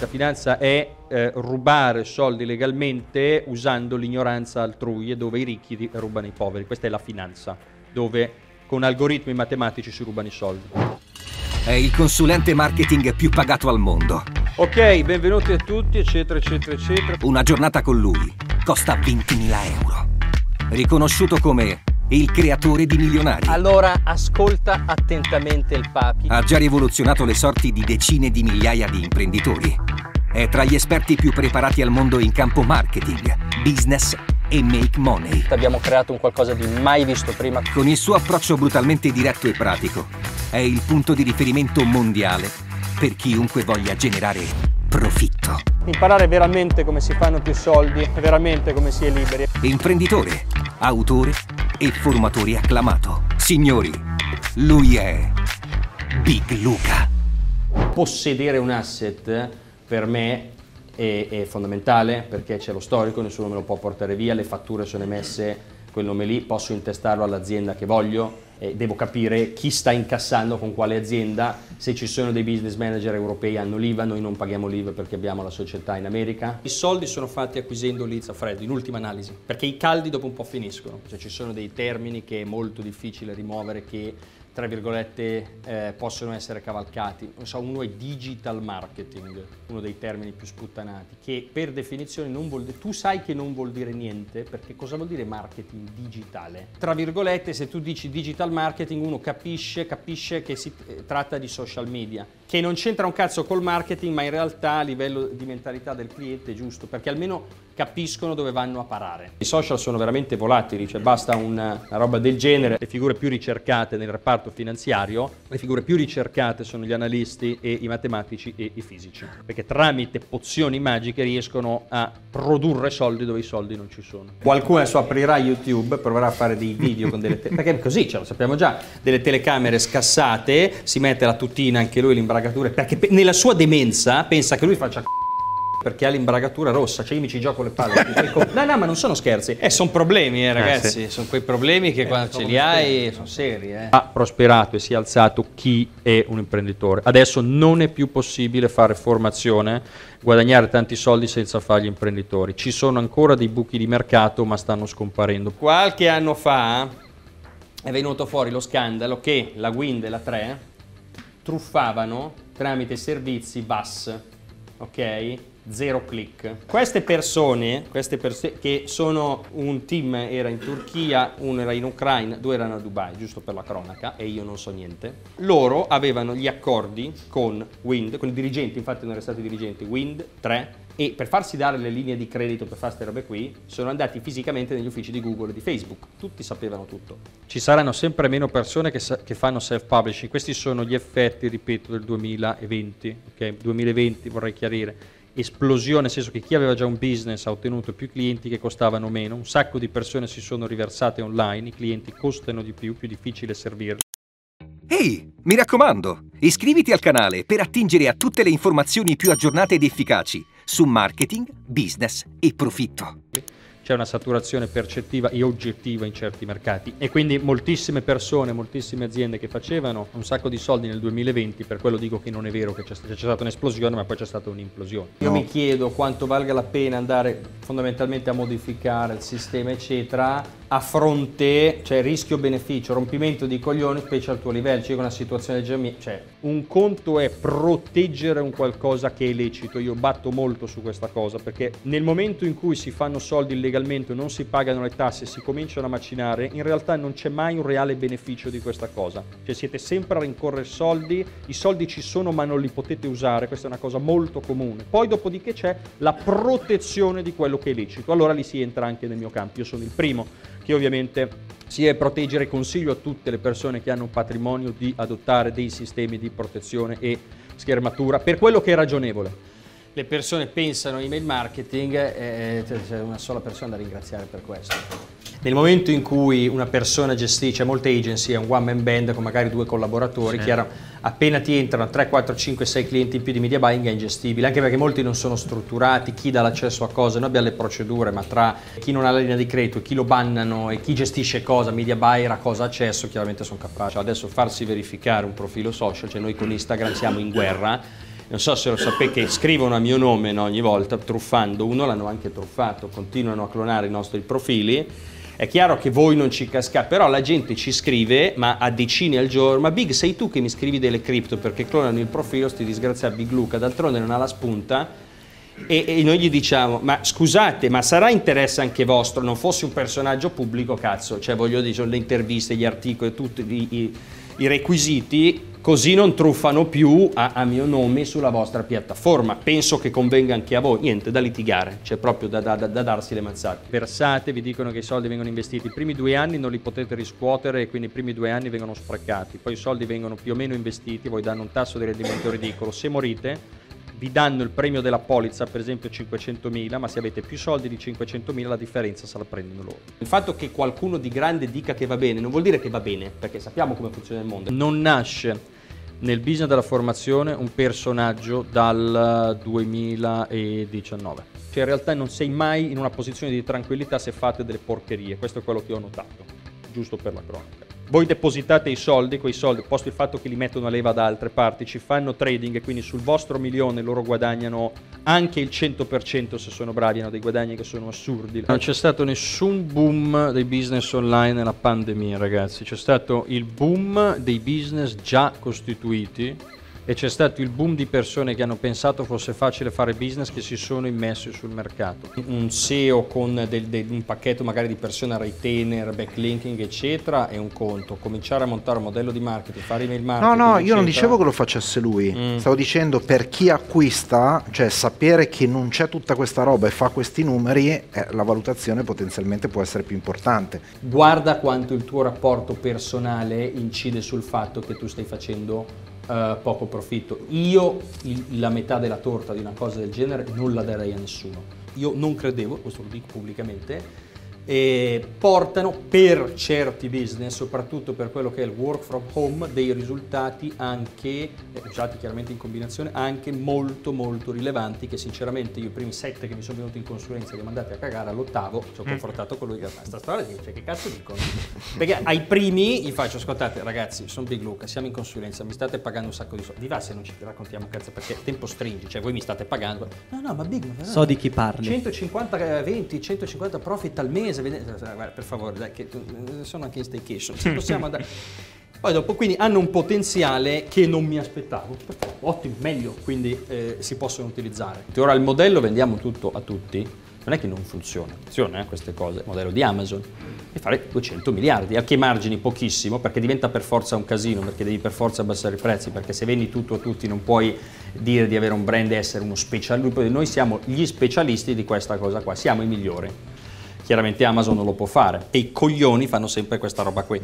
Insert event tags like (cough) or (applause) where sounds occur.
La finanza è eh, rubare soldi legalmente usando l'ignoranza altrui e dove i ricchi rubano i poveri. Questa è la finanza, dove con algoritmi matematici si rubano i soldi. È il consulente marketing più pagato al mondo. Ok, benvenuti a tutti, eccetera, eccetera, eccetera. Una giornata con lui costa 20.000 euro. Riconosciuto come il creatore di milionari. Allora ascolta attentamente il papi. Ha già rivoluzionato le sorti di decine di migliaia di imprenditori. È tra gli esperti più preparati al mondo in campo marketing, business e make money. Abbiamo creato un qualcosa di mai visto prima. Con il suo approccio brutalmente diretto e pratico, è il punto di riferimento mondiale per chiunque voglia generare profitto. Imparare veramente come si fanno più soldi, veramente come si è liberi. Imprenditore, autore e formatore acclamato. Signori, lui è Big Luca. Possedere un asset per me è, è fondamentale perché c'è lo storico, nessuno me lo può portare via, le fatture sono emesse quel nome lì, posso intestarlo all'azienda che voglio, eh, devo capire chi sta incassando con quale azienda, se ci sono dei business manager europei hanno l'IVA, noi non paghiamo l'IVA perché abbiamo la società in America. I soldi sono fatti acquisendo leads freddo, in ultima analisi, perché i caldi dopo un po' finiscono, cioè ci sono dei termini che è molto difficile rimuovere che tra virgolette, eh, possono essere cavalcati. So, uno è digital marketing, uno dei termini più sputtanati, che per definizione non vuol dire, tu sai che non vuol dire niente, perché cosa vuol dire marketing digitale? Tra virgolette, se tu dici digital marketing, uno capisce, capisce che si eh, tratta di social media, che non c'entra un cazzo col marketing, ma in realtà a livello di mentalità del cliente è giusto, perché almeno capiscono dove vanno a parare. I social sono veramente volatili, cioè basta una, una roba del genere. Le figure più ricercate nel reparto finanziario, le figure più ricercate sono gli analisti e i matematici e i fisici, perché tramite pozioni magiche riescono a produrre soldi dove i soldi non ci sono. Qualcuno adesso aprirà YouTube, proverà a fare dei video con delle telecamere, perché così, ce lo sappiamo già, delle telecamere scassate, si mette la tuttina anche lui l'imbragatura, perché nella sua demenza pensa che lui faccia perché ha l'imbragatura rossa, cioè io mi ci gioco le palle. (laughs) no, no, ma non sono scherzi. Eh, sono problemi, eh, ragazzi. Eh, sì. Sono quei problemi che eh, quando ce li hai sono seri. Eh. Ha prosperato e si è alzato chi è un imprenditore. Adesso non è più possibile fare formazione, guadagnare tanti soldi senza fare gli imprenditori. Ci sono ancora dei buchi di mercato, ma stanno scomparendo. Qualche anno fa è venuto fuori lo scandalo che la Wind e la 3 truffavano tramite servizi BAS, ok? zero click. Queste persone, queste persone che sono un team era in Turchia, uno era in Ucraina, due erano a Dubai, giusto per la cronaca, e io non so niente. Loro avevano gli accordi con Wind, con i dirigenti, infatti non erano stati dirigenti, Wind 3, e per farsi dare le linee di credito per fare queste robe qui sono andati fisicamente negli uffici di Google e di Facebook, tutti sapevano tutto. Ci saranno sempre meno persone che, che fanno self-publishing, questi sono gli effetti, ripeto, del 2020, ok? 2020 vorrei chiarire esplosione, nel senso che chi aveva già un business ha ottenuto più clienti che costavano meno, un sacco di persone si sono riversate online, i clienti costano di più, più difficile servirli. Ehi, mi raccomando, iscriviti al canale per attingere a tutte le informazioni più aggiornate ed efficaci su marketing, business e profitto c'è una saturazione percettiva e oggettiva in certi mercati e quindi moltissime persone, moltissime aziende che facevano un sacco di soldi nel 2020, per quello dico che non è vero che c'è, c'è stata un'esplosione, ma poi c'è stata un'implosione. No. Io mi chiedo quanto valga la pena andare fondamentalmente a modificare il sistema, eccetera, a fronte, cioè rischio-beneficio, rompimento di coglioni, specie al tuo livello, cioè una situazione già mia, cioè un conto è proteggere un qualcosa che è lecito, io batto molto su questa cosa perché nel momento in cui si fanno soldi illegalmente, non si pagano le tasse, si cominciano a macinare, in realtà non c'è mai un reale beneficio di questa cosa, cioè siete sempre a rincorrere soldi, i soldi ci sono ma non li potete usare, questa è una cosa molto comune, poi dopodiché c'è la protezione di quello che è lecito, allora lì si entra anche nel mio campo, io sono il primo che ovviamente sia proteggere, consiglio a tutte le persone che hanno un patrimonio di adottare dei sistemi di protezione e schermatura per quello che è ragionevole. Le persone pensano email marketing e c'è una sola persona da ringraziare per questo. Nel momento in cui una persona gestisce molte agency, è un one man band con magari due collaboratori, sì. chiaro, appena ti entrano 3, 4, 5, 6 clienti in più di media buying è ingestibile, anche perché molti non sono strutturati, chi dà l'accesso a cose, noi abbiamo le procedure, ma tra chi non ha la linea di credito, chi lo bannano e chi gestisce cosa, media buyer a cosa accesso, chiaramente sono capaci. Adesso farsi verificare un profilo social, cioè noi con Instagram siamo in guerra, non so se lo sapete, scrivono a mio nome no, ogni volta, truffando, uno l'hanno anche truffato, continuano a clonare i nostri profili. È chiaro che voi non ci cascate, però la gente ci scrive, ma a decine al giorno, ma Big sei tu che mi scrivi delle cripto perché clonano il profilo, sti disgraziati Big Luca, d'altronde non ha la spunta, e, e, noi gli diciamo, ma scusate, ma sarà interesse anche vostro, non fossi un personaggio pubblico, cazzo, cioè voglio dire, le interviste, gli articoli, tutti i, i, i requisiti, così non truffano più a, a, mio nome sulla vostra piattaforma. Penso che convenga anche a voi. Niente da litigare, c'è proprio da, da, da, darsi le mazzate. Versate, vi dicono che i soldi vengono investiti. I primi due anni non li potete riscuotere quindi i primi due anni vengono sprecati. Poi i soldi vengono più o meno investiti, voi danno un tasso di rendimento ridicolo. Se morite vi danno il premio della polizza, per esempio 500.000, ma se avete più soldi di 500.000 la differenza se la prendono loro. Il fatto che qualcuno di grande dica che va bene non vuol dire che va bene, perché sappiamo come funziona il mondo. Non nasce nel business della formazione un personaggio dal 2019. Cioè in realtà non sei mai in una posizione di tranquillità se fate delle porcherie, questo è quello che ho notato, giusto per la cronaca voi depositate i soldi, quei soldi, posto il fatto che li mettono a leva da altre parti, ci fanno trading e quindi sul vostro milione loro guadagnano anche il 100% se sono bravi, hanno dei guadagni che sono assurdi. Non c'è stato nessun boom dei business online nella pandemia, ragazzi, c'è stato il boom dei business già costituiti e c'è stato il boom di persone che hanno pensato fosse facile fare business che si sono immessi sul mercato. Un SEO con del, del, un pacchetto magari di persona retainer, backlinking eccetera è un conto, cominciare a montare un modello di marketing, fare email marketing. No, no, io non dicevo che lo facesse lui, mm. stavo dicendo per chi acquista, cioè sapere che non c'è tutta questa roba e fa questi numeri, eh, la valutazione potenzialmente può essere più importante. Guarda quanto il tuo rapporto personale incide sul fatto che tu stai facendo uh, poco profitto. Io il, la metà della torta di una cosa del genere non la darei a nessuno. Io non credevo, questo lo dico pubblicamente, e portano per certi business, soprattutto per quello che è il work from home, dei risultati anche, eh, usati chiaramente in combinazione, anche molto molto rilevanti che sinceramente io i primi sette che mi sono venuti in consulenza li ho mandati a cagare all'ottavo, ci ho mm. confrontato con lui questa storia dice che cazzo dicono? Perché ai primi gli faccio, ascoltate ragazzi, sono Big Luca, siamo in consulenza, mi state pagando un sacco di soldi, vi va se non ci raccontiamo cazzo perché tempo stringi, cioè voi mi state pagando, no no ma Big, no, so di chi parli, 150, 20, 150 profit al mese, per favore, dai, che eh, sono anche in staycation, se (laughs) possiamo andare. Poi dopo, quindi hanno un potenziale che non mi aspettavo. Ottimo, meglio, quindi eh, si possono utilizzare. Ora il modello vendiamo tutto a tutti, non è che non funziona, funziona eh, queste cose, il modello di Amazon, e fare 200 miliardi, a che margini pochissimo, perché diventa per forza un casino, perché devi per forza abbassare i prezzi, perché se vendi tutto a tutti non puoi dire di avere un brand e essere uno specialista, noi siamo gli specialisti di questa cosa qua, siamo i migliori chiaramente Amazon non lo può fare e i coglioni fanno sempre questa roba qui.